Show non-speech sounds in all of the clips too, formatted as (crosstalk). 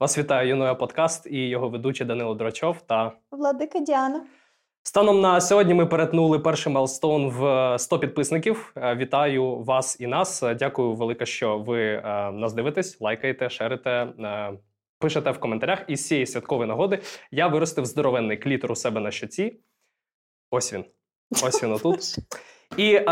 Вас вітає Юноя подкаст і його ведучий Данило Драчов та Владика Діана. Станом на сьогодні ми перетнули перший milestone в 100 підписників. Е, Вітаю вас і нас. Е, Дякую велике, що ви е, нас дивитесь, лайкаєте, шерите, е, пишете в коментарях. І з цієї святкової нагоди я виростив здоровенний клітор у себе на щоці. Ось він. Ось він отут. (laughs) І е,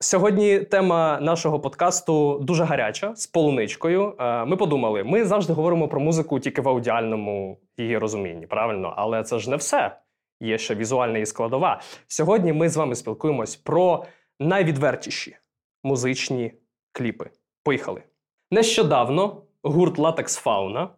сьогодні тема нашого подкасту дуже гаряча з полуничкою. Е, ми подумали, ми завжди говоримо про музику тільки в аудіальному її розумінні, правильно? Але це ж не все. Є ще візуальна її складова. Сьогодні ми з вами спілкуємось про найвідвертіші музичні кліпи. Поїхали. Нещодавно гурт Latex Fauna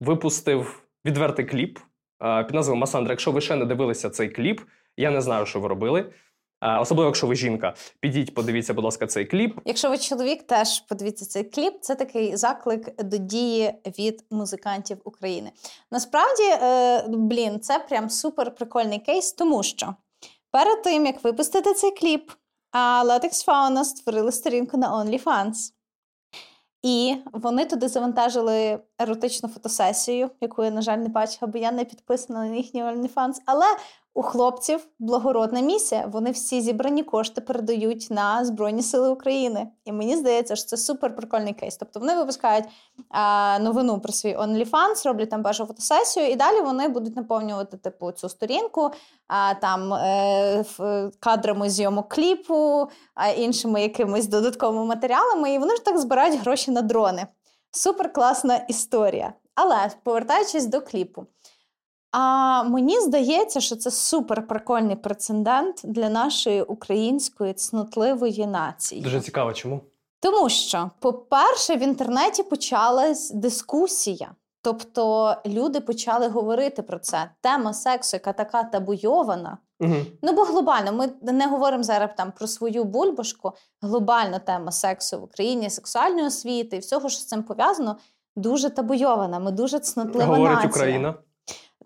випустив відвертий кліп е, під назвою Масандра. Якщо ви ще не дивилися цей кліп, я не знаю, що ви робили. Особливо, якщо ви жінка, підіть, подивіться, будь ласка, цей кліп. Якщо ви чоловік, теж подивіться цей кліп. Це такий заклик до дії від музикантів України. Насправді, е, блін, це прям супер прикольний кейс, тому що перед тим як випустити цей кліп, Latex Fauna створили сторінку на OnlyFans. І вони туди завантажили еротичну фотосесію, яку я, на жаль, не бачила, бо я не підписана на їхній OnlyFans. Але у хлопців благородна місія. Вони всі зібрані кошти передають на Збройні Сили України. І мені здається, що це супер прикольний кейс. Тобто вони випускають а, новину про свій OnlyFans, роблять там першу фотосесію, і далі вони будуть наповнювати типу цю сторінку а, там е, ф- кадрами зйомок кліпу, а іншими якимись додатковими матеріалами. І вони ж так збирають гроші на дрони. Супер класна історія. Але повертаючись до кліпу. А мені здається, що це супер прикольний прецедент для нашої української цнотливої нації. Дуже цікаво, чому? Тому що, по-перше, в інтернеті почалась дискусія. Тобто люди почали говорити про це. Тема сексу, яка така табуйована. Угу. Ну, бо глобально, ми не говоримо зараз там про свою бульбашку. Глобальна тема сексу в Україні, сексуальної освіти і всього, що з цим пов'язано, дуже табуйована. Ми дуже цнотлива Говорить нація. Україна.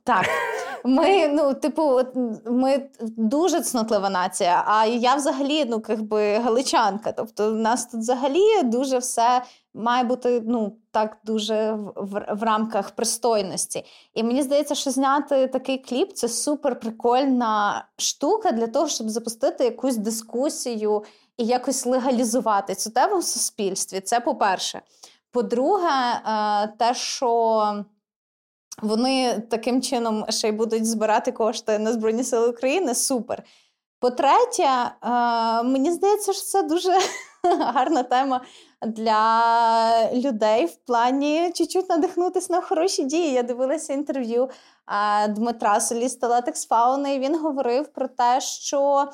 Так. Ми, ну, типу, ми дуже цнотлива нація, а я взагалі, ну, якби галичанка. Тобто, в нас тут взагалі дуже все має бути ну, так дуже в, в, в рамках пристойності. І мені здається, що зняти такий кліп це супер прикольна штука для того, щоб запустити якусь дискусію і якось легалізувати цю тему в суспільстві. Це по-перше. По-друге, е, те, що. Вони таким чином ще й будуть збирати кошти на Збройні Сили України. Супер. По-третє, е, мені здається, що це дуже (laughs) гарна тема для людей в плані чуть-чуть надихнутися на хороші дії. Я дивилася інтерв'ю Дмитра Соліста Латекс Фауни, і він говорив про те, що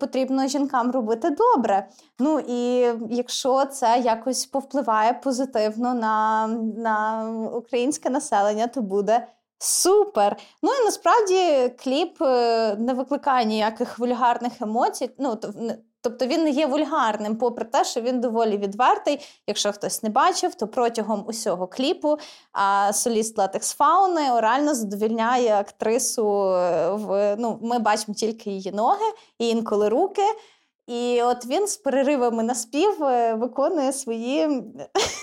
потрібно жінкам робити добре. Ну і якщо це якось повпливає позитивно на, на українське населення, то буде. Супер! Ну і насправді кліп е, не викликає ніяких вульгарних емоцій. Ну, тобто він не є вульгарним, попри те, що він доволі відвертий. Якщо хтось не бачив, то протягом усього кліпу а, соліст Латекс Фауни орально задовільняє актрису. е, В, ну, ми бачимо тільки її ноги і інколи руки. І от він з переривами на спів е, виконує свої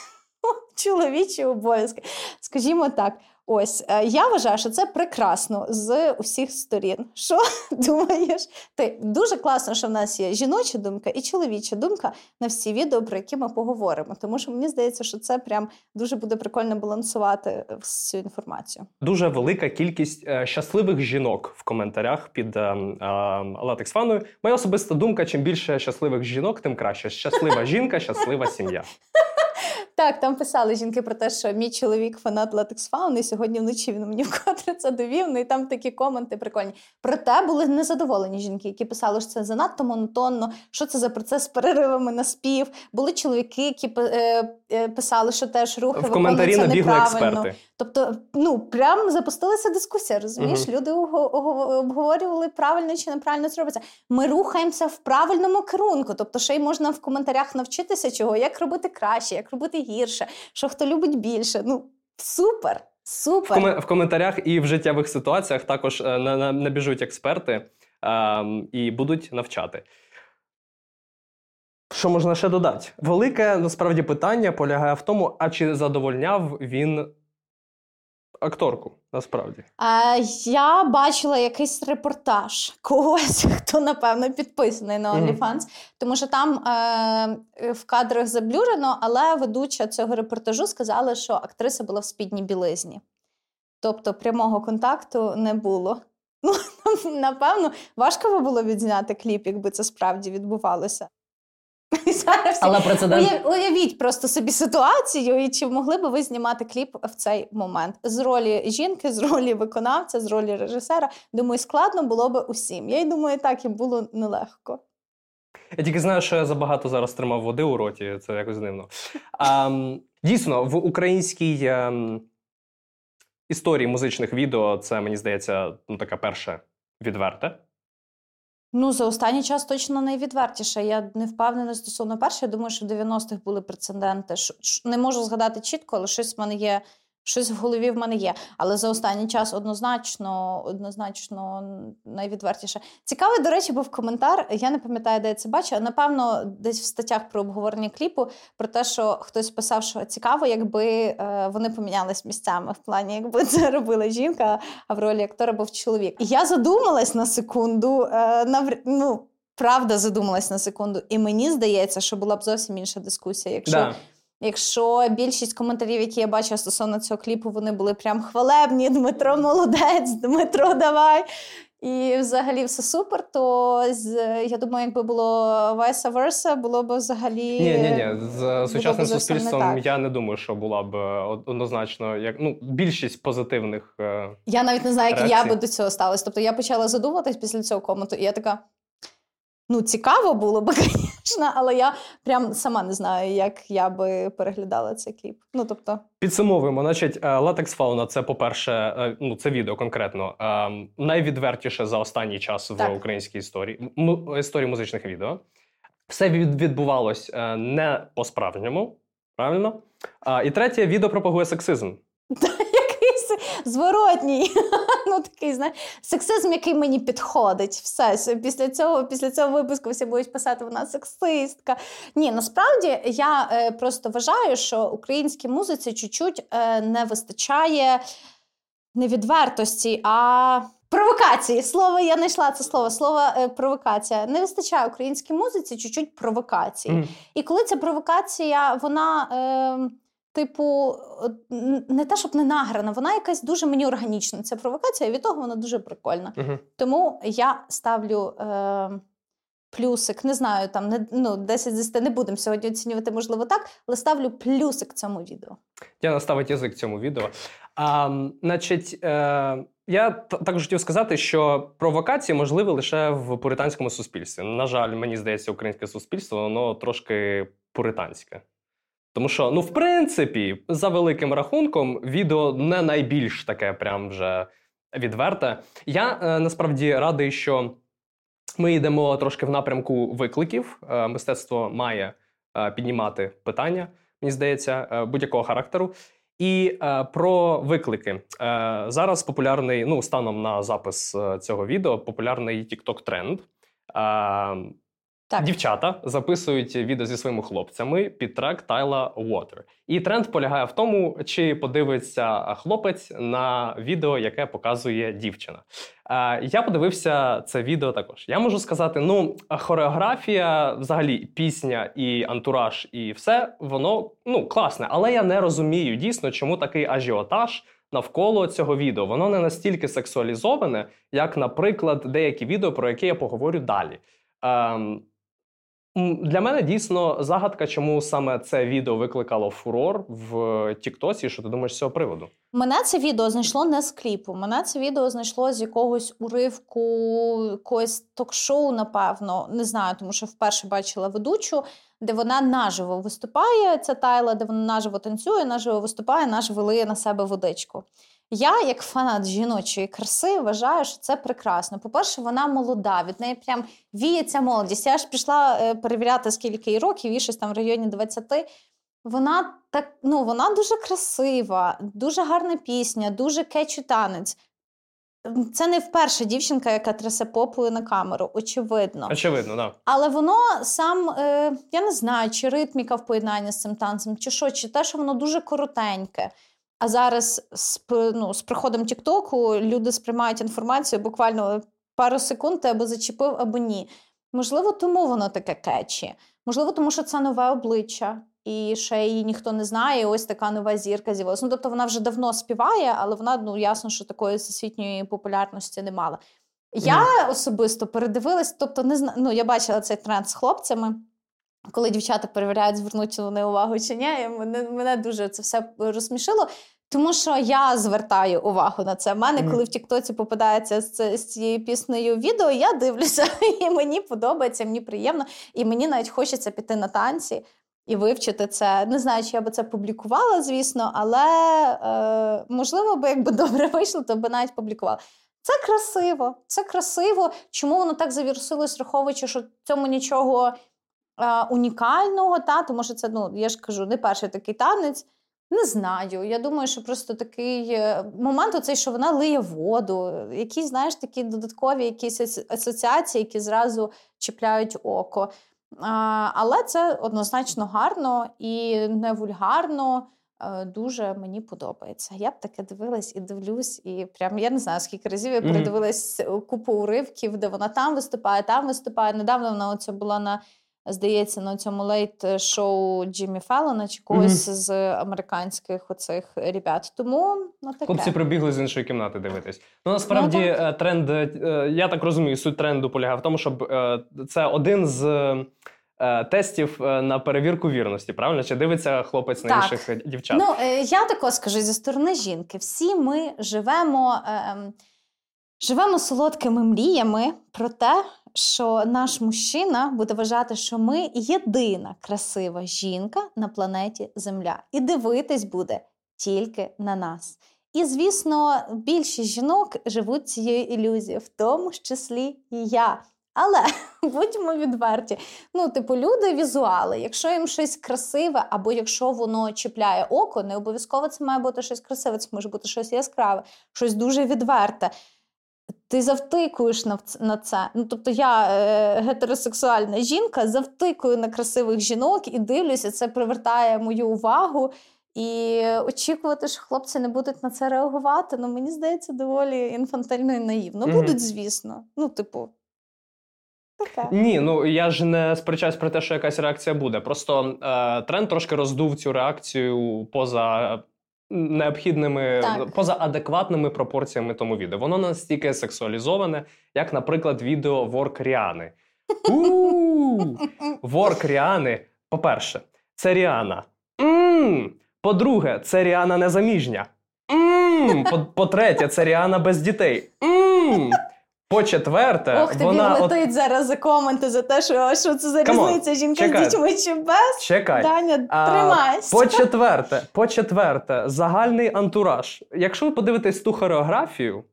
(laughs) чоловічі обов'язки. Скажімо так. Ось е, я вважаю, що це прекрасно з усіх сторін. (laughs) Що думаєш? Ти дуже класно, що в нас є жіноча думка і чоловіча думка на всі відео, про які ми поговоримо. Тому що мені здається, що це прям дуже буде прикольно балансувати всю інформацію. Дуже велика кількість е, щасливих жінок в коментарях під е, е, латекс-фаною. Моя особиста думка: чим більше щасливих жінок, тим краще. Щаслива жінка, щаслива сім'я. Так, там писали жінки про те, що мій чоловік фанат Fauna, і сьогодні вночі він мені (laughs) вкотре це довів. Ну і там такі коменти прикольні. Проте були незадоволені жінки, які писали, що це занадто монотонно, що це за процес з переривами на спів. Були чоловіки, які е, е, писали, що теж рухи В коментарі набігли неправильно. експерти. Тобто, ну прям запустилася дискусія. Розумієш, люди ого- ого- обговорювали правильно чи неправильно це робиться. Ми рухаємося в правильному керунку. Тобто, ще й можна в коментарях навчитися чого, як робити краще, як робити гірше, що хто любить більше. Ну супер, В, ком- в коментарях і в життєвих ситуаціях також е, на- на- набіжуть експерти е, і будуть навчати. Що можна ще додати? Велике насправді питання полягає в тому, а чи задовольняв він акторку, насправді. А, Я бачила якийсь репортаж когось, (laughs) хто напевно підписаний на OnlyFans, mm-hmm. тому що там е, в кадрах заблюрено, але ведуча цього репортажу сказала, що актриса була в спідній білизні. Тобто прямого контакту не було. (laughs) Ну, напевно, важко би було відзняти кліп, якби це справді відбувалося. Зараз Але прецедент... Уявіть просто собі ситуацію, і чи могли би ви знімати кліп в цей момент з ролі жінки, з ролі виконавця, з ролі режисера. Думаю, складно було би усім. Я й думаю, так і було нелегко. Я тільки знаю, що я забагато зараз тримав води у роті, це якось дивно. А, Дійсно, в українській а, ем, історії музичних відео це, мені здається, ну, таке перше відверте. Ну, за останній час точно найвідвертіше. Я не впевнена стосовно першої. Я думаю, що в 90-х були прецеденти. Не можу згадати чітко, але щось в мене є Щось в голові в мене є, але за останній час однозначно, однозначно найвідвертіше. Цікавий, до речі, був коментар. Я не пам'ятаю, де я це бачила. Напевно, десь в статтях про обговорення кліпу про те, що хтось писав, що цікаво, якби е, вони помінялись місцями в плані, якби це робила жінка, а в ролі актора був чоловік. І я задумалась на секунду. Е, на ну, правда, задумалась на секунду, і мені здається, що була б зовсім інша дискусія, якщо. Да. Якщо більшість коментарів, які я бачила стосовно цього кліпу, вони були прям хвалебні. Дмитро молодець, Дмитро, давай. І взагалі все супер. То я думаю, якби було vice versa, було б взагалі. Ні, ні, ні. З сучасним суспільством не я не думаю, що була б е, однозначно як ну більшість позитивних. Е, я навіть не знаю, як реакцій. я би до цього ставилась. Тобто я почала задумуватись після цього коменту, і я така. Ну, цікаво було б, звісно, але я прям сама не знаю, як я би переглядала цей кліп. Ну, тобто... Підсумовуємо, значить, латекс фауна це, по-перше, е, ну це відео конкретно ем, найвідвертіше за останній час в так. українській історії історії музичних відео. Все відбувалось е, не по-справжньому, правильно? І третє, відео пропагує сексизм. (laughs) зворотній. (laughs) ну такий знаєш, Сексизм, який мені підходить. Все. Після цього після цього випуску всі будуть писати, вона сексистка. Ні, насправді я е, просто вважаю, що українській музиці чуть-чуть е, не вистачає не відвертості, а. Провокації. Слово я не йшла це слово. Слово е, провокація. Не вистачає українській музиці чуть-чуть провокації. Mm. І коли ця провокація, вона е, Типу, не те, щоб не награна, вона якась дуже мені органічна. Ця провокація, і від того вона дуже прикольна. Uh-huh. Тому я ставлю е, плюсик, не знаю, там не ну, 10 з 10 не будемо сьогодні оцінювати, можливо, так, але ставлю плюсик цьому відео. Я наставить язик цьому відео. А, Значить, е, я також хотів сказати, що провокації можливі лише в пуританському суспільстві. На жаль, мені здається, українське суспільство воно трошки пуританське. Тому що, ну, в принципі, за великим рахунком, відео не найбільш таке, прям вже відверте. Я е, насправді радий, що ми йдемо трошки в напрямку викликів. Е, мистецтво має е, піднімати питання, мені здається, е, будь-якого характеру. І е, про виклики Е, зараз популярний, ну станом на запис цього відео, популярний TikTok тренд. Е, так. Дівчата записують відео зі своїми хлопцями під трек Тайла Water. І тренд полягає в тому, чи подивиться хлопець на відео, яке показує дівчина. Я подивився це відео також. Я можу сказати: ну, хореографія, взагалі, пісня і антураж, і все воно ну класне, але я не розумію дійсно, чому такий ажіотаж. Навколо цього відео воно не настільки сексуалізоване, як, наприклад, деякі відео, про які я поговорю далі. Ем, для мене дійсно загадка, чому саме це відео викликало фурор в Тіктосі. Що ти думаєш з цього приводу? Мене це відео знайшло не з кліпу. Мене це відео знайшло з якогось уривку, якогось ток-шоу, напевно. Не знаю, тому що вперше бачила ведучу, де вона наживо виступає. Ця тайла, де вона наживо танцює, наживо виступає, наживо вилиє на себе водичку. Я, як фанат жіночої краси, вважаю, що це прекрасно. По-перше, вона молода, від неї прям віється молодість. Я ж пішла е, перевіряти, скільки їй років, їй щось там в районі 20. Вона так, ну, вона дуже красива, дуже гарна пісня, дуже кетчі танець. Це не вперше дівчинка, яка трясе попою на камеру, очевидно. Очевидно, да. Але воно сам, е, я не знаю, чи ритміка в поєднанні з цим танцем, чи що, чи те, що воно дуже коротеньке. А зараз з ну, з приходом Тіктоку люди сприймають інформацію буквально пару секунд, ти або зачепив, або ні. Можливо, тому воно таке кечі. Можливо, тому що це нове обличчя, і ще її ніхто не знає. і Ось така нова зірка з'явилася. Ну, тобто вона вже давно співає, але вона ну ясно, що такої всесвітньої популярності не мала. Я mm. особисто передивилась, тобто не зна... ну, я бачила цей тренд з хлопцями. Коли дівчата перевіряють, звернуть вони увагу чи ні, мене мене дуже це все розсмішило. Тому що я звертаю увагу на це. У мене, mm. коли в Тіктоці попадається з, з цією піснею відео, я дивлюся, (laughs) і мені подобається, мені приємно, і мені навіть хочеться піти на танці і вивчити це. Не знаю, чи я би це публікувала, звісно, але е, можливо, би якби (laughs) добре вийшло, то би навіть публікувала. Це красиво, це красиво. Чому воно так завірусилось, враховуючи, що в цьому нічого е, унікального, та тому що це, ну я ж кажу, не перший такий танець. Не знаю. Я думаю, що просто такий е, момент, оцей, що вона лиє воду, якісь, знаєш, такі додаткові якісь асоціації, які зразу чіпляють око. Але це однозначно гарно і не вульгарно. Е, дуже мені подобається. Я б таке дивилась і дивлюсь, і прям я не знаю, скільки разів я передивилась купу уривків, де вона там виступає, там виступає. Недавно вона оця була на здається, на цьому late show Джиммі Феллона чи когось mm-hmm. з американських оцих ребят. Тому ну, таке. хлопці прибігли з іншої кімнати дивитись. Ну насправді ну, е, тренд, е, я так розумію, суть тренду полягає в тому, щоб е, це один з. Тестів на перевірку вірності, правильно? Чи дивиться хлопець на інших дівчат? Ну я також скажу зі сторони жінки. Всі ми живемо е, живемо солодкими мріями про те, що наш мужчина буде вважати, що ми єдина красива жінка на планеті Земля, і дивитись буде тільки на нас. І, звісно, більшість жінок живуть цією ілюзією, в тому числі і я. Але (laughs) будьмо відверті. Ну, типу, люди візуали. Якщо їм щось красиве, або якщо воно чіпляє око, не обов'язково це має бути щось красиве, це може бути щось яскраве, щось дуже відверте ти завтикуєш на на це. Ну, Тобто я е, гетеросексуальна жінка, завтикую на красивих жінок і дивлюся, це привертає мою увагу. І очікувати, що хлопці не будуть на це реагувати, ну мені здається, доволі інфантильно і наївно. Mm-hmm. Будуть, звісно. Ну, типу. Таке. Ні, ну я ж не сперечаюсь про те, що якась реакція буде. Просто е, тренд трошки роздув цю реакцію поза необхідними так. поза адекватними пропорціями тому відео. Воно настільки сексуалізоване, як, наприклад, відео Ворк Ріани. Ворк Ріани. По-перше, це Ріана. По-друге, це Ріана незаміжня. По-третє, це Ріана без дітей. По четверте, Ох, тобі вона летить от... зараз за коменти за те, що що це за різниця жінка Чекай. з дітьми чи без. Чекай. Даня, тримайся. По четверте, по четверте, загальний антураж. Якщо ви подивитесь ту хореографію,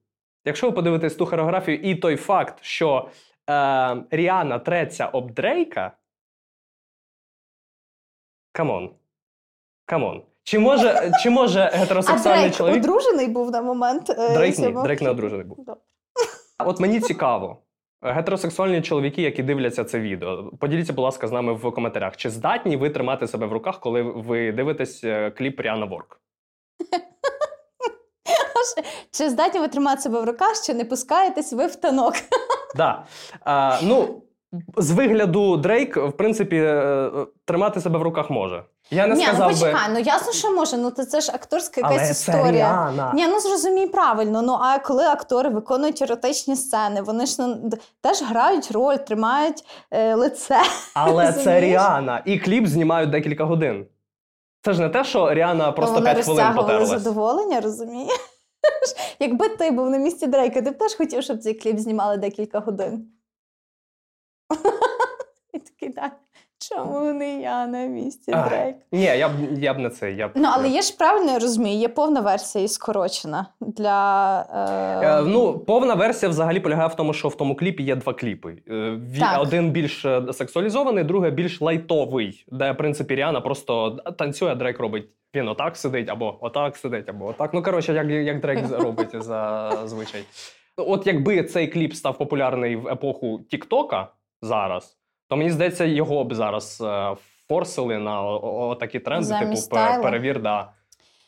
якщо ви подивитесь ту хореографію і той факт, що е, Ріана треться об Дрейка. Come on. Come on. Чи може чи може гетеросексуальний а Дрейк чоловік... одружений був на момент? Е, Дрейк ні, Дрейк не одружений був. От мені цікаво. Гетеросексуальні чоловіки, які дивляться це відео, поділіться, будь ласка, з нами в коментарях. Чи здатні ви тримати себе в руках, коли ви дивитесь е, кліп Ріана Work? Чи здатні ви тримати себе в руках, що не пускаєтесь ви в танок? Да. А, ну, з вигляду Дрейк, в принципі, е, тримати себе в руках може. Я не Ні, сказав ну почекай, би... ну ясно, що може. Ну це, це ж акторська якась Але історія. Ріана. Ні, ну зрозумій правильно. Ну а коли актори виконують еротичні сцени, вони ж ну, теж грають роль, тримають е, лице. (laughs) Але це Ріана. І кліп знімають декілька годин. Це ж не те, що Ріана просто ну, 5 хвилин потерлась. задоволення, розумієш? (laughs) Якби ти був на місці Дрейка, ти б теж хотів, щоб цей кліп знімали декілька годин. (laughs) Так. Чому не я на місці Дрейк? Ні, я б я б не це. Я б, Ну, але є ж правильно я розумію, є повна версія і скорочена для. Е... Е, ну, повна версія взагалі полягає в тому, що в тому кліпі є два кліпи. Е, так. Один більш е, сексуалізований, другий більш лайтовий, де, в принципі, Ріана просто танцює, а Дрейк робить. Він отак сидить, або отак сидить, або отак. Ну, коротше, як як Дрейк робить зазвичай. (laughs) От якби цей кліп став популярний в епоху Тіктока зараз то мені здається, його б зараз е, форсили на такі тренди, Замість типу перевір. да.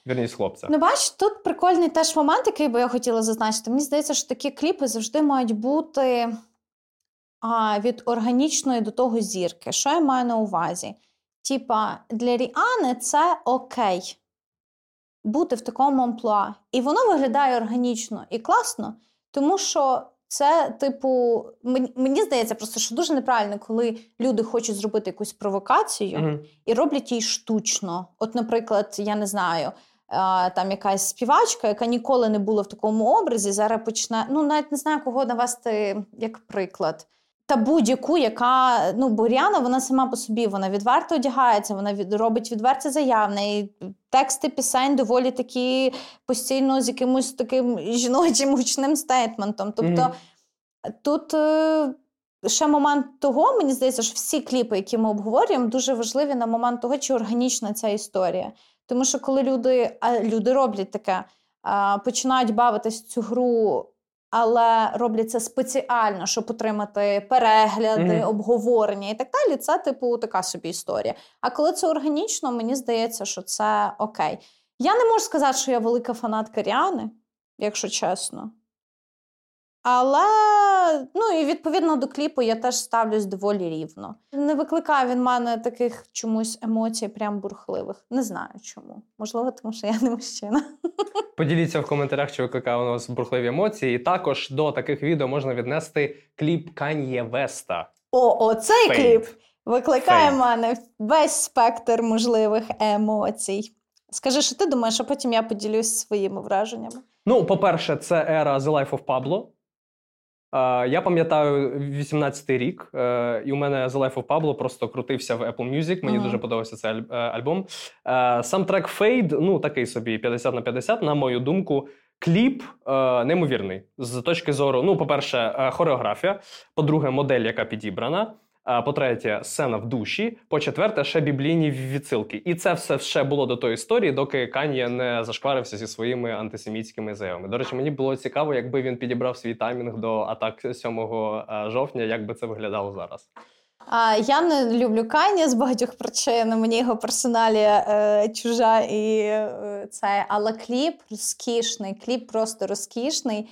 Вірність хлопця. Ну, бач, тут прикольний теж момент, який би я хотіла зазначити. Мені здається, що такі кліпи завжди мають бути а, від органічної до того зірки. Що я маю на увазі? Типа, для Ріани це окей бути в такому амплуа. І воно виглядає органічно і класно, тому що це, типу, мені, мені здається, просто що дуже неправильно, коли люди хочуть зробити якусь провокацію mm-hmm. і роблять її штучно. От, наприклад, я не знаю. Там якась співачка, яка ніколи не була в такому образі, зараз почне. Ну, навіть не знаю, кого навести як приклад та будь-яку, яка ну Боряна, вона сама по собі вона відверто одягається, вона від, робить відверті заявне. І тексти пісень доволі такі постійно з якимось таким (laughs) жіночим гучним стейтментом. Тобто mm-hmm. тут. Е- Ще момент того, мені здається, що всі кліпи, які ми обговорюємо, дуже важливі на момент того, чи органічна ця історія. Тому що коли люди а люди роблять таке, а, починають бавитись цю гру але роблять це спеціально, щоб отримати перегляди, mm-hmm. обговорення і так далі. Це, типу, така собі історія. А коли це органічно, мені здається, що це окей. Я не можу сказати, що я велика фанатка Ріани, якщо чесно. Але ну і відповідно до кліпу я теж ставлюсь доволі рівно. Не викликає він мене таких чомусь емоцій, прям бурхливих. Не знаю чому. Можливо, тому що я не мужчина. Поділіться в коментарях, чи викликає у нас бурхливі емоції. І також до таких відео можна віднести кліп Кан'є Веста. О, о, цей Fade. кліп викликає в мене весь спектр можливих емоцій. Скажи, що ти думаєш, а потім я поділюсь своїми враженнями. Ну, по-перше, це ера The Life of Pablo. Я пам'ятаю 18-й рік, е, і у мене The Life of Pablo просто крутився в Apple Music. Мені uh-huh. дуже подобався цей е, альбом. Е, сам трек Fade, ну такий собі 50 на 50, на мою думку. Кліп неймовірний з точки зору. Ну, по-перше, хореографія. По-друге, модель, яка підібрана. По-третє, сцена в душі. По-четверте, ще біблійні відсилки. І це все ще було до тої історії, доки Кан'є не зашкварився зі своїми антисемітськими заявами. До речі, мені було цікаво, якби він підібрав свій таймінг до атак 7 е, жовтня, як би це виглядало зараз. Я не люблю Кані з багатьох причин. Мені його персоналія е, чужа і е, це. Але кліп розкішний, кліп просто розкішний.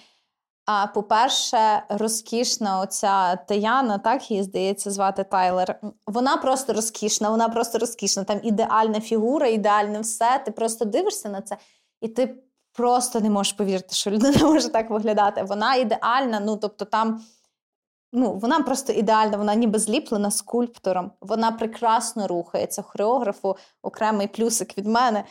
А по-перше, розкішна оця Таяна, так її здається, звати Тайлер. Вона просто розкішна, вона просто розкішна. Там ідеальна фігура, ідеальне все. Ти просто дивишся на це, і ти просто не можеш повірити, що людина (laughs) може так виглядати. Вона ідеальна, ну тобто там. Ну, вона просто ідеальна, вона ніби зліплена скульптором. Вона прекрасно рухається. Хореографу окремий плюсик від мене.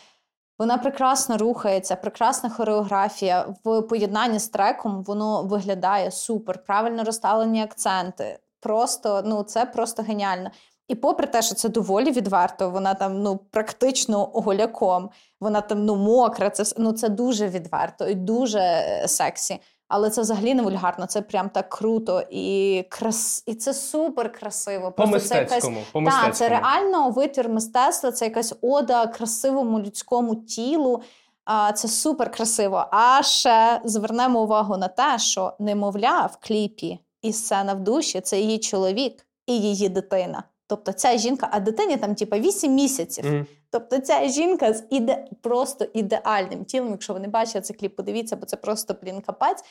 Вона прекрасно рухається, прекрасна хореографія. В поєднанні з треком воно виглядає супер, правильно розставлені акценти. Просто ну це просто геніально. І попри те, що це доволі відверто, вона там ну практично голяком, вона там ну мокра. Це ну це дуже відверто і дуже е, сексі. Але це взагалі не вульгарно, це прям так круто і крас... і це супер красиво. Просто по мистецькому. Це якась... по Так, це реально витвір мистецтва, це якась ода красивому людському тілу. А, Це супер красиво. А ще звернемо увагу на те, що немовля в кліпі і сцена в душі це її чоловік і її дитина. Тобто ця жінка, а дитині там типа 8 місяців. Mm. Тобто ця жінка з іде просто ідеальним тілом. Якщо ви не бачили цей кліп, подивіться, бо це просто блін капець.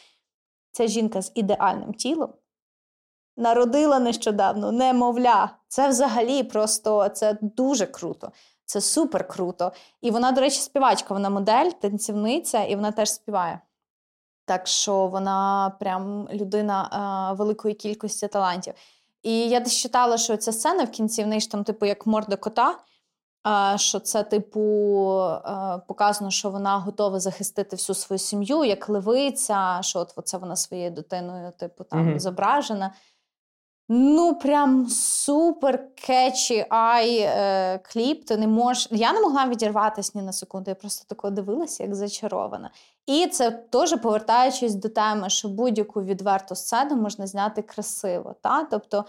Ця жінка з ідеальним тілом народила нещодавно, немовля. Це взагалі просто це дуже круто. Це супер круто. І вона, до речі, співачка, вона модель, танцівниця, і вона теж співає. Так що вона прям людина а, великої кількості талантів. І я десь читала, що ця сцена в кінці в неї ж там, типу, як морда кота. Що це, типу, показано, що вона готова захистити всю свою сім'ю, як левиця, що от це вона своєю дитиною, типу, там mm-hmm. зображена. Ну, прям супер кетчі ай е, кліп. Ти не можеш. Я не могла відірватися ні на секунду. Я просто тако дивилася, як зачарована. І це теж повертаючись до теми, що будь-яку відверту сцену можна зняти красиво. Та? Тобто,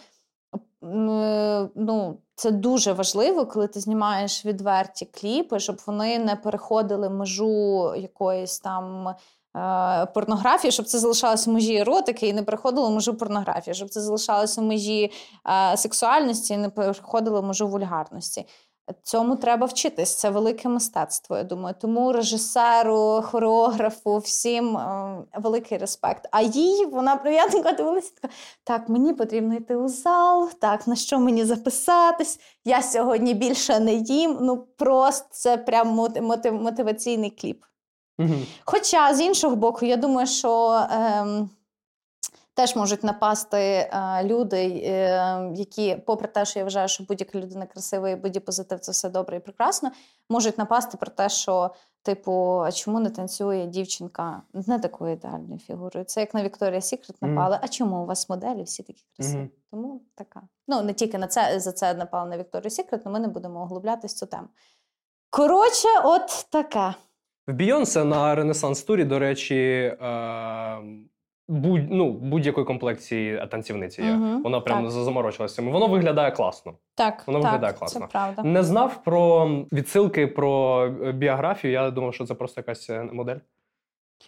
ну, це дуже важливо, коли ти знімаєш відверті кліпи, щоб вони не переходили межу якоїсь там. Е, порнографії, щоб це залишалося в межі еротики і не переходило межу порнографії, щоб це залишалося в межі е, сексуальності і не переходило межу вульгарності. Цьому треба вчитись. Це велике мистецтво. Я думаю. Тому режисеру, хореографу, всім е, великий респект. А їй вона така дивилася, така, так, мені потрібно йти у зал, так, на що мені записатись? Я сьогодні більше не їм. Ну просто це прям мотив, мотиваційний кліп. Угу. Хоча з іншого боку, я думаю, що. Е, Теж можуть напасти е, люди, е, які, попри те, що я вважаю, що будь-яка людина красива і бодіпозитив це все добре і прекрасно, можуть напасти про те, що, типу, а чому не танцює дівчинка не такою ідеальною фігурою? Це як на Вікторія Сікрет напали. Mm. А чому у вас моделі всі такі красиві? Mm-hmm. Тому така. Ну не тільки на це за це напали на Вікторію Сікрет, але ми не будемо углублятись цю тему. Коротше, от таке. В Бійонсе на Ренесанс турі, до речі. Е- будь, ну, будь-якої комплекції танцівниці є. Угу, Вона прям заморочилася. Воно виглядає класно. Так, воно так, виглядає класно. Це правда. Не знав про відсилки про е, біографію. Я думав, що це просто якась е, модель.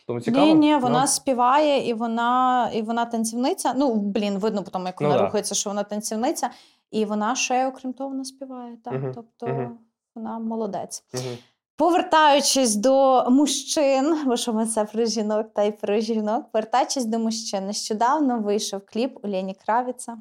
Тому цікаво. Ні, ні, вона no. співає і вона і вона танцівниця. Ну, блін, видно потім, як вона ну, рухається, що вона танцівниця. І вона ще, окрім того, вона співає. Так, uh тобто uh вона молодець. uh Повертаючись до мужчин, бо що ми це про жінок та й про жінок, повертаючись до мужчин, нещодавно вийшов кліп у Лені Кравіца.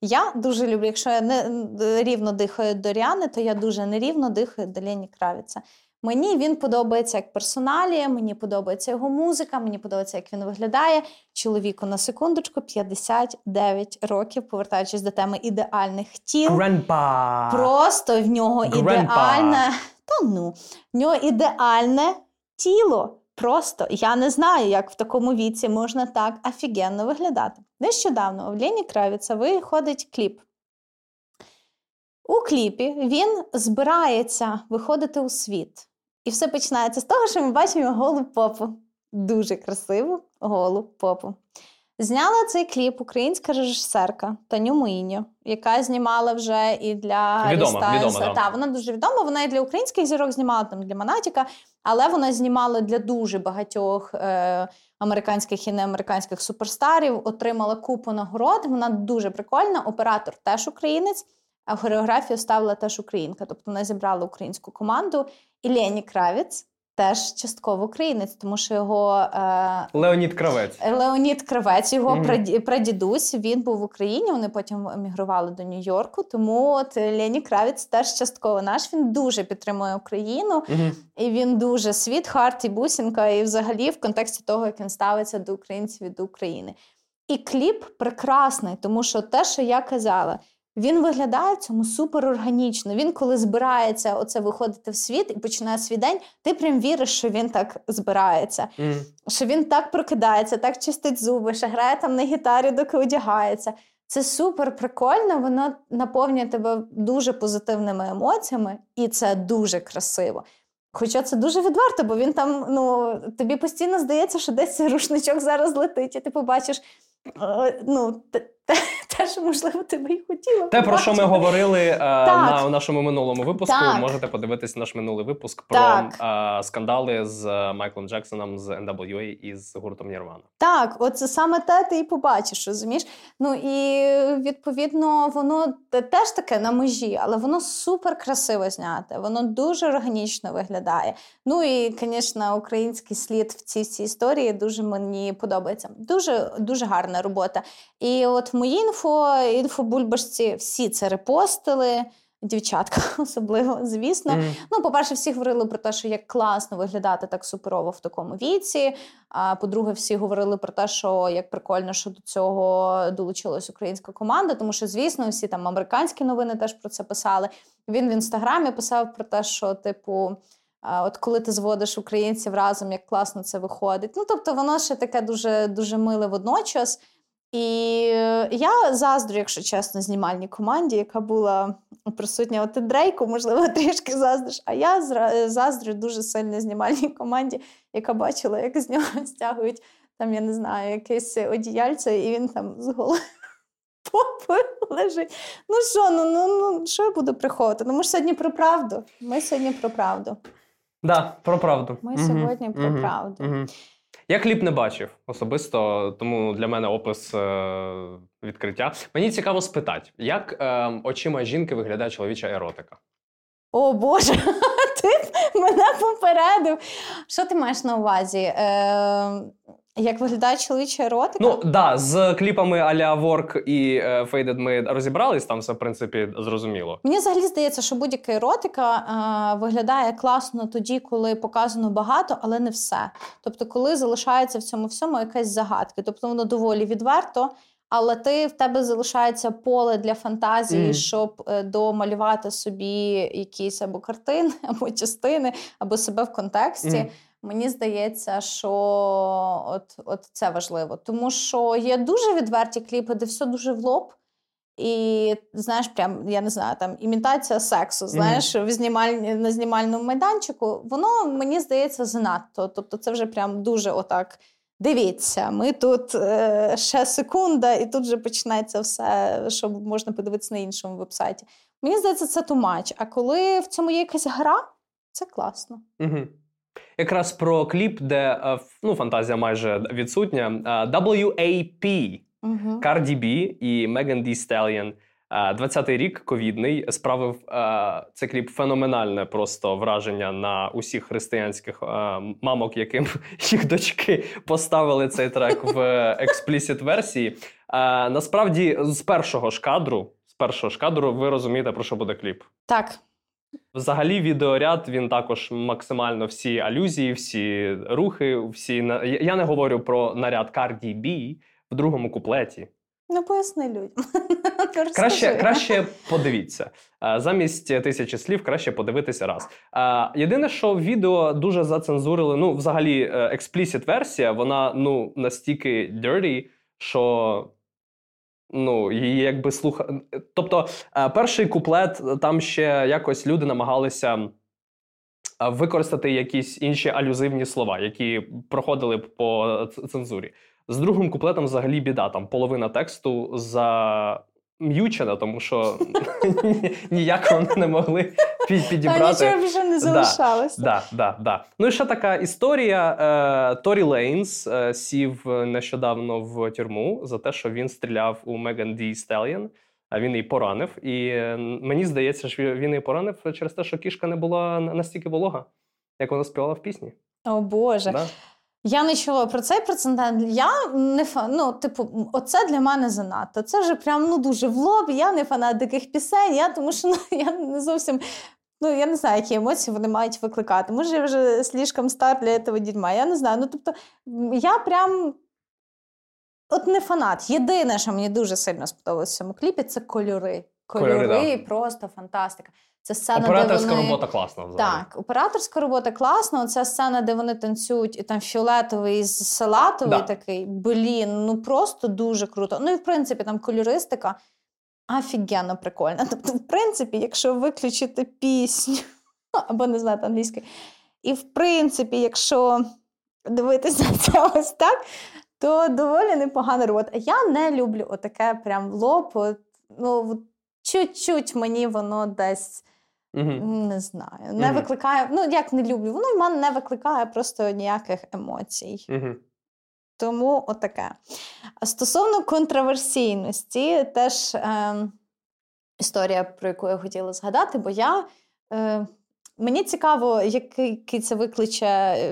Я дуже люблю, якщо я не рівно дихаю до Ріани, то я дуже нерівно дихаю до Лені Кравіца. Мені він подобається як персоналія, мені подобається його музика, мені подобається, як він виглядає. Чоловіку на секундочку 59 років, повертаючись до теми ідеальних тіл. Grandpa. Просто в нього Grandpa. ідеальне. Та ну, в нього ідеальне тіло. Просто я не знаю, як в такому віці можна так офігенно виглядати. Нещодавно у Лені Кравіца виходить кліп. У кліпі він збирається виходити у світ. І все починається з того, що ми бачимо голу попу. Дуже красиву голу попу. Зняла цей кліп українська режисерка Таню Муїньо, яка знімала вже і для відома, відома, да. Та, вона дуже відома. Вона і для українських зірок знімала там для Монатіка, але вона знімала для дуже багатьох е, американських і неамериканських суперстарів. Отримала купу нагород. Вона дуже прикольна. Оператор теж українець, а хореографію ставила теж українка. Тобто вона зібрала українську команду. І Лені Кравець теж частково українець, тому що його е... Леонід Кравець. Леонід Кравець, його mm-hmm. прадідусь, він був в Україні. Вони потім емігрували до Нью-Йорку. Тому от Лені Кравець теж частково наш. Він дуже підтримує Україну, mm-hmm. і він дуже світ, харт і бусінка, і взагалі в контексті того, як він ставиться до українців і до України. І кліп прекрасний, тому що те, що я казала. Він виглядає цьому супер органічно. Він, коли збирається оце виходити в світ і починає свій день, ти прям віриш, що він так збирається, mm. що він так прокидається, так чистить зуби, що грає там на гітарі, доки одягається. Це супер прикольно, воно наповнює тебе дуже позитивними емоціями, і це дуже красиво. Хоча це дуже відверто, бо він там, ну тобі постійно здається, що десь цей рушничок зараз летить, і ти побачиш е, ну, те, те, що можливо тебе й хотіло. Те, про що ми говорили е, на нашому минулому випуску. Так. Можете подивитись наш минулий випуск про е, скандали з Майклом Джексоном з NWA і з гуртом Нірвана. Так, оце саме те, ти і побачиш, розумієш? Ну і відповідно воно теж таке на межі, але воно супер красиво зняте, воно дуже органічно виглядає. Ну і, звісно, український слід в цій всій історії дуже мені подобається. Дуже дуже гарна робота. І от в моїй інфо, інфобульбашці всі це репостили. Дівчатка, (laughs) особливо, звісно. Mm. Ну, по-перше, всі говорили про те, що як класно виглядати так суперово в такому віці. А по-друге, всі говорили про те, що як прикольно, що до цього долучилась українська команда, тому що, звісно, всі там американські новини теж про це писали. Він в інстаграмі писав про те, що, типу, от коли ти зводиш українців разом, як класно це виходить. Ну, тобто, воно ще таке дуже дуже миле водночас. І я заздрю, якщо чесно, знімальній команді, яка була присутня от Дрейку, можливо, (laughs) трішки заздриш. А я заздрю дуже сильно знімальній команді, яка бачила, як з нього (laughs) стягують там, я не знаю, якесь одіяльце, і він там з голови (laughs) лежить. Ну що, ну ну ну що я буду приходити? Ну ми ж сьогодні про правду. Ми сьогодні про правду. Так, да, про правду. Ми угу. сьогодні про угу. правду. Угу. Я кліп не бачив особисто, тому для мене опис е, відкриття. Мені цікаво спитати, як е, очима жінки виглядає чоловіча еротика? О Боже, (laughs) ти мене попередив. Що ти маєш на увазі? Е, Як виглядає чоловіча еротика? Ну да, з кліпами Аля Ворк і Faded ми розібрались, там все в принципі зрозуміло. Мені взагалі здається, що будь-яка еротика е, виглядає класно тоді, коли показано багато, але не все. Тобто, коли залишається в цьому всьому якась загадка. Тобто воно доволі відверто. Але ти в тебе залишається поле для фантазії, mm. щоб е, домалювати собі якісь або картини, (laughs) або частини, або себе в контексті. Mm. Мені здається, що от от це важливо, тому що є дуже відверті кліпи, де все дуже в лоб. І знаєш, прям я не знаю, там імітація сексу, знаєш, mm-hmm. в знімаль... на знімальному майданчику, воно мені здається занадто. Тобто, це вже прям дуже отак. Дивіться, ми тут е, ще секунда, і тут вже починається все, що можна подивитися на іншому вебсайті. Мені здається, це тумач. А коли в цьому є якась гра, це класно. Угу. Якраз про кліп, де е, ну, фантазія майже відсутня. Е, WAP, угу. Cardi B і Megan Thee Stallion – 20-й рік ковідний справив цей кліп феноменальне просто враження на усіх християнських мамок, яким (laughs) їх дочки поставили цей трек в експлісіт версії. Насправді, з першого ж кадру, з першого ж кадру, ви розумієте, про що буде кліп. Так. Взагалі, відеоряд він також максимально всі алюзії, всі рухи, всі я не говорю про наряд Cardi B в другому куплеті. Ну, поясни людям. (laughs) Краще краще подивіться. Замість тисячі слів краще подивитися раз. Єдине, що відео дуже зацензурили. Ну, взагалі, експлісіт версія, вона ну настільки dirty, що ну, її якби слуха. Тобто, перший куплет там ще якось люди намагалися. Використати якісь інші алюзивні слова, які проходили по цензурі. З другим куплетом взагалі біда. Там половина тексту зам'ючена, тому що (laughs) (laughs) ніяк вони не могли підібрати. Та нічого вже не залишалося. Да, да, да. Ну і ще така історія. Е, Торі Лейнс е, сів нещодавно в тюрму за те, що він стріляв у Меган Ді Стеліон. А він її поранив. І е, мені здається, що він її поранив через те, що кішка не була настільки волога, як вона співала в пісні. О Боже. Да? Я не чула про цей прецедент. Я не фан... ну, типу, оце для мене занадто. Це вже прям ну дуже в лоб. Я не фанат таких пісень. Я тому що (laughs) ну, я не зовсім. Ну, я не знаю, які емоції вони мають викликати. Може, я вже слишком стар для цього дідьма. Я не знаю. Ну, тобто, я прям от не фанат. Єдине, що мені дуже сильно сподобалося в цьому кліпі, це кольори. Кольори, кольори да. просто фантастика. Це сцена, Операторська де вони... робота класна. взагалі. Так, операторська робота класна. Це сцена, де вони танцюють, і там фіолетовий з салатовий да. такий. Блін, ну просто дуже круто. Ну і в принципі там кольористика офігенно прикольна. (laughs) Тобто, в принципі, якщо виключити пісню (laughs) або не знати англійською, і в принципі, якщо дивитися на це (laughs) ось так, то доволі непогана робота. Я не люблю отаке прям лоб. Ну, чуть-чуть мені воно десь. Угу. Не знаю. Не угу. викликає, ну як не люблю, воно в мене не викликає просто ніяких емоцій. Угу. Тому отаке. Стосовно контроверсійності, теж е, історія, про яку я хотіла згадати, бо я. Е, Мені цікаво, який це викличе,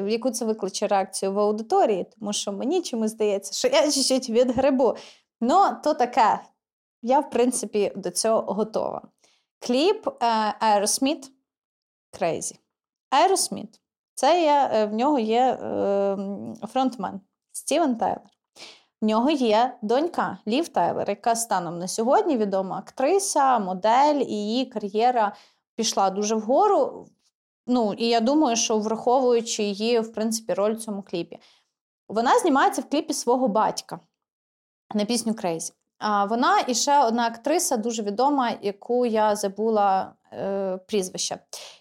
яку це викличе реакцію в аудиторії, тому що мені чомусь здається, що я чуть-чуть від грибу. Ну, то таке. Я, в принципі, до цього готова. Кліп е, Aerosmith Crazy. Aerosmith. Це є, е, в нього є е, фронтмен Стівен Тайлер. В нього є донька Лів Тайлер, яка станом на сьогодні відома актриса, модель, і її кар'єра пішла дуже вгору. Ну, і я думаю, що враховуючи її, в принципі, роль в цьому кліпі. Вона знімається в кліпі свого батька на пісню Crazy. Вона і ще одна актриса, дуже відома, яку я забула е, прізвище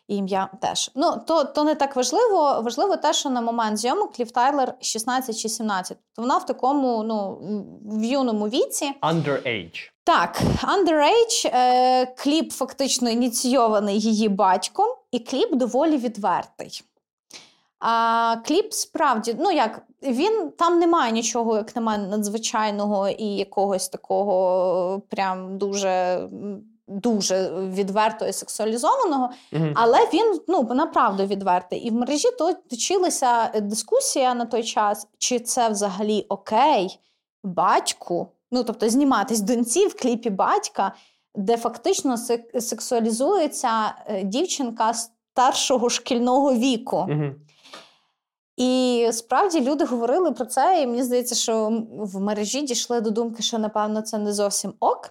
і ім'я теж. Ну, то то не так важливо. Важливо те, що на момент зйомок Клів Тайлер 16 чи 17. То вона в такому ну, в юному віці. Underage. Так, Underage. Е, кліп фактично ініційований її батьком, і кліп доволі відвертий. А кліп справді, ну як він там немає нічого, як на мене, надзвичайного і якогось такого прям дуже дуже відверто і сексуалізованого, Мгм. але він ну направду відвертий. І в мережі то точилася дискусія на той час, чи це взагалі окей батьку, ну тобто зніматись доньці в кліпі батька, де фактично сек- сексуалізується е, дівчинка старшого шкільного віку. Мгм. І справді люди говорили про це, і мені здається, що в мережі дійшли до думки, що напевно це не зовсім ок.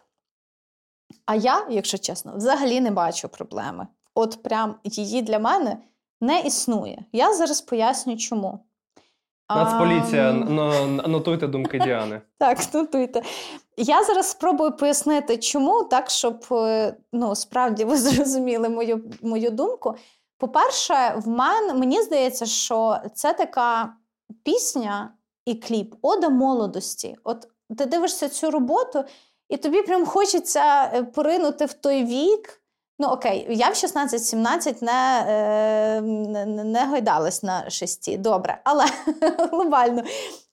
А я, якщо чесно, взагалі не бачу проблеми. От прям її для мене не існує. Я зараз поясню, чому. Нацполіція, нотуйте думки (laughs) Діани. Так, нотуйте. Я зараз спробую пояснити, чому, так, щоб е, ну, справді ви (laughs) зрозуміли мою, мою думку. По-перше, в мене мені здається, що це така пісня і кліп ода молодості. От ти дивишся цю роботу, і тобі прям хочеться е, поринути в той вік. Ну, окей, я в 16-17 не, е, не гойдалась на шесті. Добре, але (laughs) глобально.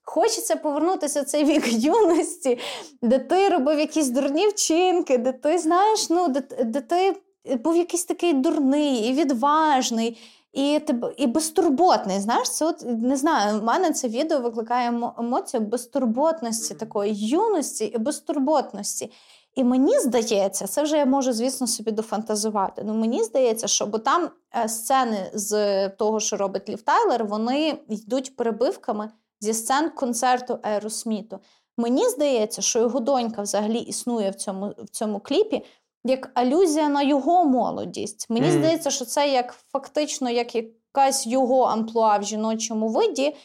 Хочеться повернутися в цей вік юності, де ти робив якісь дурні вчинки, де ти знаєш, ну де, де ти був якийсь такий дурний і відважний, і і безтурботний. Знаєш, це от не знаю, в мене це відео викликає емо- емоцію безтурботності, такої юності і безтурботності. І мені здається, це вже я можу, звісно, собі дофантазувати. Ну мені здається, що бо там е, сцени з того, що робить Лів Тайлер, вони йдуть перебивками зі сцен концерту Аеросміту. Мені здається, що його донька взагалі існує в цьому, в цьому кліпі як алюзія на його молодість. Мені Мгм. здається, що це як фактично як якась його амплуа в жіночому виді.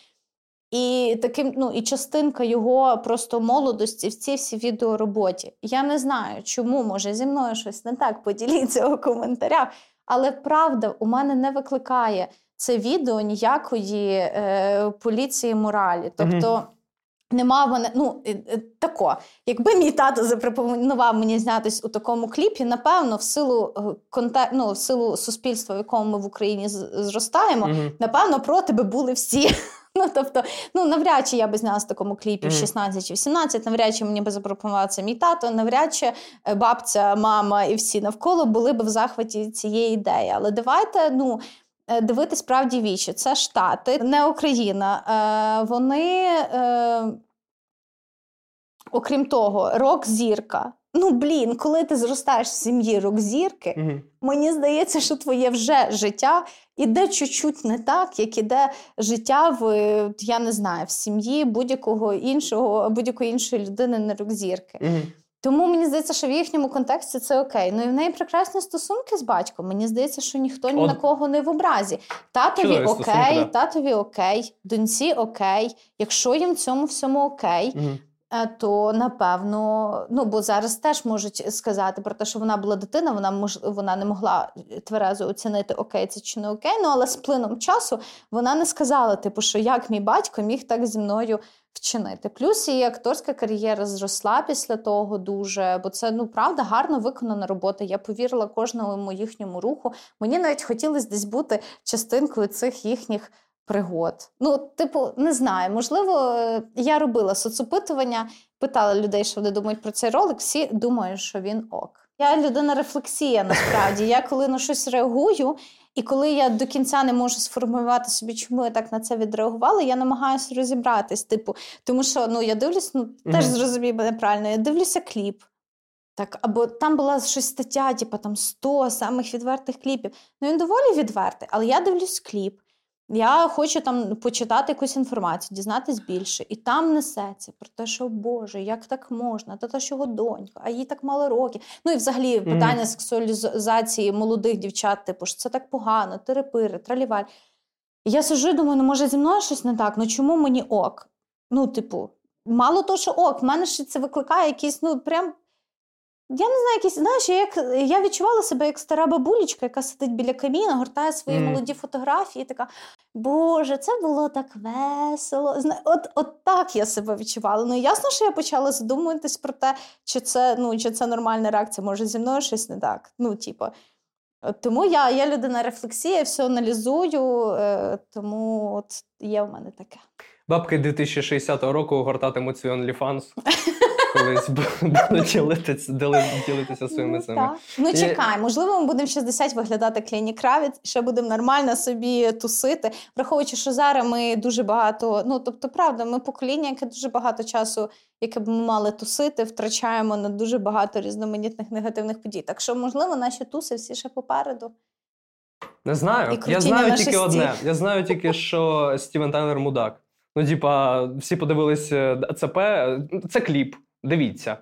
І таким, ну і частинка його просто молодості в цій всій відеороботі. Я не знаю, чому може зі мною щось не так. Поділіться у коментарях. Але правда, у мене не викликає це відео ніякої е, поліції моралі. Тобто. Нема мене, ну е, е, тако. Якби мій тато запропонував мені знятись у такому кліпі, напевно, в силу е, конте... ну, в силу суспільства, в якому ми в Україні зростаємо, Мгм. напевно, проти би були всі. (laughs) Ну, тобто, ну навряд чи я би знялась в такому кліпі в Мгм. 16 чи 18, навряд чи мені би запропонував це мій тато, навряд чи бабця, мама і всі навколо були б в захваті цієї ідеї. Але давайте ну, дивитись правді вічі. Це Штати, не Україна. Е, Вони, е, окрім того, рок-зірка. Ну, блін, коли ти зростаєш в сім'ї рок-зірки, Мгм. Мені здається, що твоє вже життя іде чуть-чуть не так, як іде життя в я не знаю, в сім'ї будь-якого іншого, будь-якої іншої людини не рок-зірки. Мгм. Тому мені здається, що в їхньому контексті це окей. Ну і в неї прекрасні стосунки з батьком. Мені здається, що ніхто ні От. на кого не в образі. Татові Чудові окей, стосунки, да. татові окей, доньці окей. Якщо їм в цьому всьому окей, Мгм. Е, то напевно, ну бо зараз теж можуть сказати про те, що вона була дитина, вона мож, вона не могла тверезо оцінити окей, це чи не окей. Ну але з плином часу вона не сказала, типу, що як мій батько міг так зі мною вчинити. Плюс її акторська кар'єра зросла після того дуже, бо це ну правда гарно виконана робота. Я повірила кожному їхньому руху. Мені навіть хотілося десь бути частинкою цих їхніх пригод. Ну, типу, не знаю. Можливо, е, я робила соцопитування, питала людей, що вони думають про цей ролик. Всі думають, що він ок. Я людина рефлексія насправді. Я коли на щось реагую, і коли я до кінця не можу сформулювати собі, чому я так на це відреагувала, я намагаюся розібратись. Типу, тому що ну я дивлюсь, ну теж Мгм. зрозумій мене правильно, я дивлюся кліп. Так, або там була щось стаття, типу там 100 самих відвертих кліпів. Ну він доволі відвертий, але я дивлюсь кліп. Я хочу там почитати якусь інформацію, дізнатись більше. І там несеться про те, що Боже, як так можна? Та та ж його донька, а їй так мало років. Ну і взагалі Мгм. питання сексуалізації молодих дівчат, типу, що це так погано, терепири, траліваль. І я сижу і думаю, ну може зі мною щось не так? Ну чому мені ок? Ну, типу, мало того, що ок, в мене ще це викликає якісь, ну прям. Я не знаю, якісь, знаєш, я як я відчувала себе як стара бабулечка, яка сидить біля каміна, гортає свої Мгм. молоді фотографії, і така Боже, це було так весело. Зна- От, от так я себе відчувала. Ну ясно, що я почала задумуватись про те, чи це, ну, чи це нормальна реакція, може зі мною щось не так. Ну, типу. Тому я, я людина рефлексія, все аналізую, е, тому от є в мене таке. Бабки 2060 року гортатимуть свій OnlyFans. (laughs) колись буду ділитися, ділитися своїми ну, цими. Ну чекай, можливо, ми будемо 60 виглядати кліні кравець, ще будемо нормально собі тусити, враховуючи, що зараз ми дуже багато. Ну тобто, правда, ми покоління, яке дуже багато часу, яке б ми мали тусити, втрачаємо на дуже багато різноманітних негативних подій. Так що, можливо, наші туси всі ще попереду. Не знаю. Я знаю тільки одне. Я знаю тільки, що Стівен Тайлер мудак. Ну, типа, всі подивились е, ЦП, це кліп. Дивіться.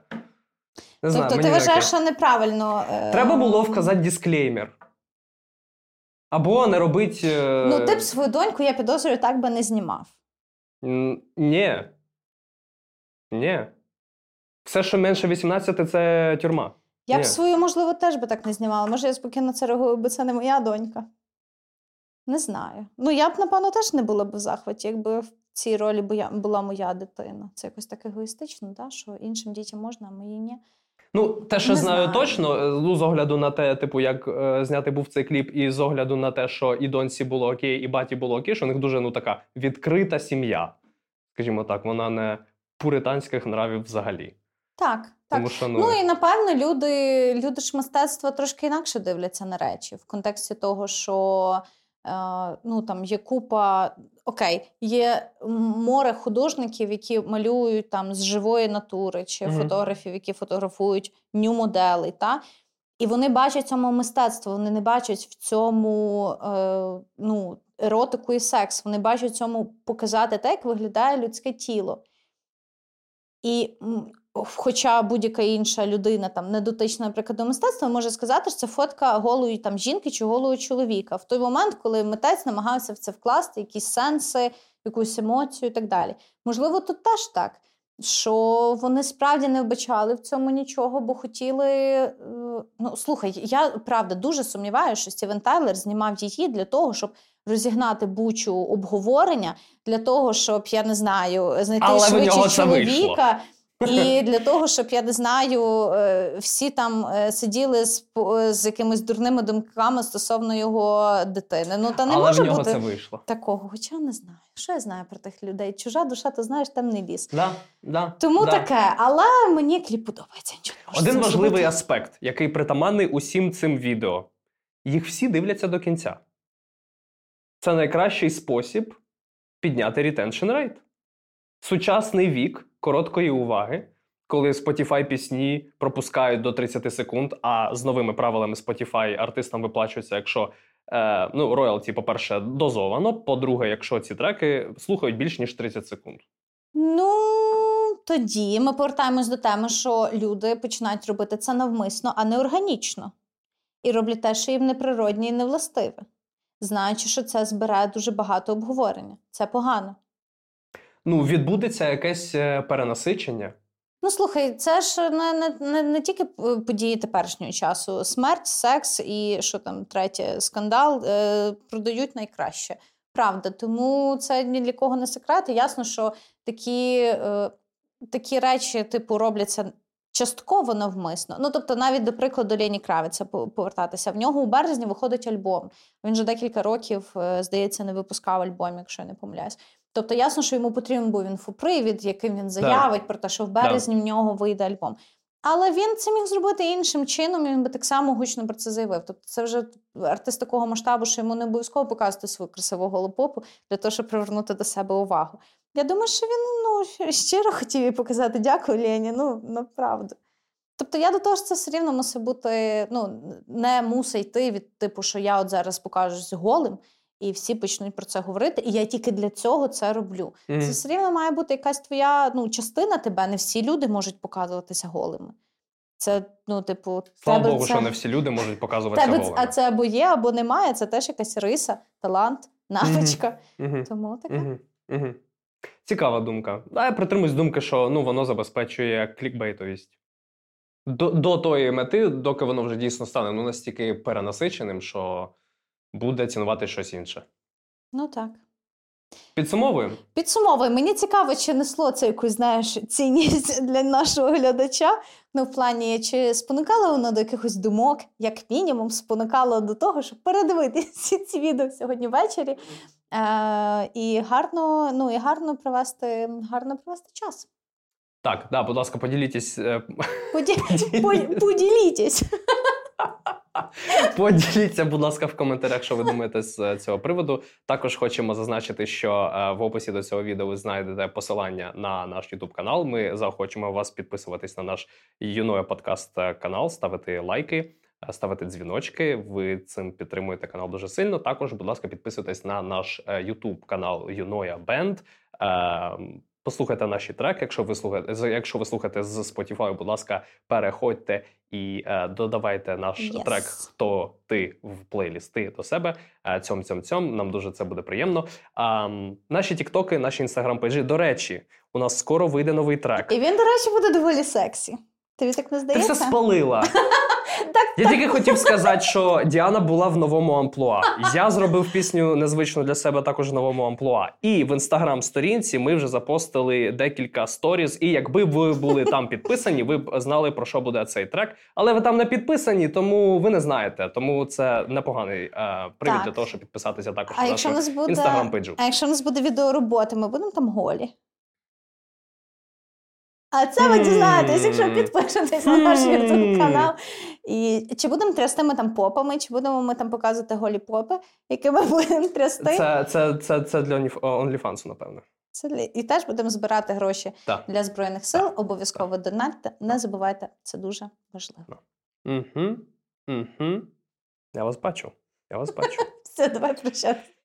Не знаю, Тобто, ти вважаєш, що неправильно. Е... Треба було вказати дисклеймер. Або не робити. Е... Ну, ти б свою доньку, я підозрюю, так би не знімав. Ні. Ні. Все, що менше 18, це тюрма. Я Ні. б свою, можливо, теж би так не знімала. Може, я спокійно це реагую, бо це не моя донька. Не знаю. Ну, я б, напевно, теж не була б в захваті, якби цій ролі була моя дитина. Це якось так егоїстично, да? що іншим дітям можна, а мої ні. Ну, те, що знаю, знаю точно, е, ну, з огляду на те, типу, як е, зняти був цей кліп, і з огляду на те, що і доньці було окей, і баті було окей, що у них дуже ну, така відкрита сім'я. Скажімо так, вона не пуританських нравів взагалі. Так, так. Тому що, ну... ну і напевно люди люди ж мистецтва трошки інакше дивляться на речі в контексті того, що ну там є купа окей, є море художників, які малюють там з живої натури, чи mm-hmm. фотографів, які фотографують ню моделей. Та? І вони бачать цьому мистецтво, вони не бачать в цьому е, ну, еротику і секс. Вони бачать в цьому показати те, як виглядає людське тіло. І Хоча будь-яка інша людина там не дотична, наприклад, до мистецтва, може сказати, що це фотка голої там жінки чи голого чоловіка в той момент, коли митець намагався в це вкласти якісь сенси, якусь емоцію і так далі. Можливо, тут теж так, що вони справді не вбачали в цьому нічого, бо хотіли. Е, ну, слухай, я правда дуже сумніваюся, що Стівен Тайлер знімав її для того, щоб розігнати бучу обговорення, для того, щоб я не знаю, знайти Але швидше чоловіка. І (laughs) для того, щоб я не знаю, е, всі там е, сиділи з з якимись дурними думками стосовно його дитини. Ну та не Але може в нього бути це вийшло. такого, хоча не знаю. Що я знаю про тих людей? Чужа душа, то знаєш, темний ліс. Да, да, Тому да. таке, але мені кліп подобається. Нічого Один важливий зробити. аспект, який притаманний усім цим відео. Їх всі дивляться до кінця. Це найкращий спосіб підняти retention rate. Сучасний вік короткої уваги, коли Spotify пісні пропускають до 30 секунд, а з новими правилами Spotify артистам виплачується, якщо е, ну, роялті, по-перше, дозовано. По-друге, якщо ці треки слухають більш ніж 30 секунд. Ну. Тоді ми повертаємось до теми, що люди починають робити це навмисно, а не органічно. І роблять те, що їм неприродні і невластиве, знаючи, що це збирає дуже багато обговорення. Це погано ну відбудеться якесь е, перенасичення. Ну, слухай, це ж не не, не, не тільки події теперішнього часу. Смерть, секс і що там третє скандал е, продають найкраще. Правда, тому це ні для кого не секрет. І Ясно, що такі е, такі речі, типу, робляться частково навмисно. Ну, тобто, навіть до прикладу Лені Кравіця повертатися. В нього у березні виходить альбом. Він вже декілька років, е, здається, не випускав альбом, якщо я не помиляюсь. Тобто, ясно, що йому потрібен був інфопривід, яким він заявить про те, що в березні в нього вийде альбом. Але він це міг зробити іншим чином, і він би так само гучно про це заявив. Тобто, це вже артист такого масштабу, що йому не обов'язково показувати свою красиву голопопу для того, щоб привернути до себе увагу. Я думаю, що він ну, щиро хотів їй показати дякую, Лені, ну направду. Тобто я до того що це все рівно мусить бути, ну, не мусить йти від типу, що я от зараз покажусь голим і всі почнуть про це говорити. І я тільки для цього це роблю. Mm-hmm. Це все рівно має бути якась твоя ну, частина тебе. Не всі люди можуть показуватися голими. Це, ну, типу, Слава тебе Богу, це... що не всі люди можуть показуватися тебе... голими. А це або є, або немає. Це теж якась риса, талант, навичка. Mm-hmm. Тому таке. Mm-hmm. Цікава думка. А я притримуюсь думки, що ну, воно забезпечує клікбейтовість. До до тої мети, доки воно вже дійсно стане ну, настільки перенасиченим, що буде цінувати щось інше. Ну так. Підсумовуємо. Підсумовуємо. Мені цікаво, чи несло це якусь знаєш, цінність для нашого глядача. Ну, в плані, чи спонукало воно до якихось думок, як мінімум, спонукало до того, щоб передивитися (laughs) ці відео сьогодні ввечері. Е, І гарно ну, і гарно провести, гарно провести час. Так, да, будь ласка, поділітесь. е, (laughs) Поді... Поділітесь. (laughs) Поділіться, будь ласка, в коментарях, що ви думаєте з е, цього приводу. Також хочемо зазначити, що е, в описі до цього відео ви знайдете посилання на наш YouTube канал. Ми заохочуємо вас підписуватись на наш Юноя подкаст е, канал, ставити лайки, ставити дзвіночки. Ви цим підтримуєте канал дуже сильно. Також, будь ласка, підписуйтесь на наш YouTube канал Юноя Бенд. Е, Послухайте наші треки. Якщо ви слухаєте, якщо ви слухаєте з Spotify, будь ласка, переходьте і е, додавайте наш Yes. трек Хто ти в плейлісти до себе. Е, цьом цьом цьом. Нам дуже це буде приємно. А, м, наші тіктоки, наші інстаграм-пейджі. До речі, у нас скоро вийде новий трек. І він, до речі, буде доволі сексі. Тобі так не Ти здається? все спалила. (laughs) Так, Я тільки хотів сказати, що Діана була в новому амплуа. Я зробив пісню незвичну для себе також в новому амплуа. І в інстаграм-сторінці ми вже запостили декілька сторіз. І якби ви були там підписані, ви б знали про що буде цей трек. Але ви там не підписані, тому ви не знаєте. Тому це непоганий е, привід Так. для того, щоб підписатися також А на нашу інстаграм-пейджу. А якщо в нас буде відеоробота, ми будемо там голі. А це ви дізнаєтесь, якщо підпишетесь на наш. YouTube канал. І чи будемо трясти ми там попами, чи будемо ми там показувати голі попи, які ми будемо трясти. Це, це, це, це для Onlyf- OnlyFans, напевно. Це для- І теж будемо збирати гроші Так. для Збройних сил. Обов'язково донатьте. Не забувайте, це дуже важливо. Угу. Угу. Я вас бачу. Я вас бачу. (laughs) Все, давай прощати.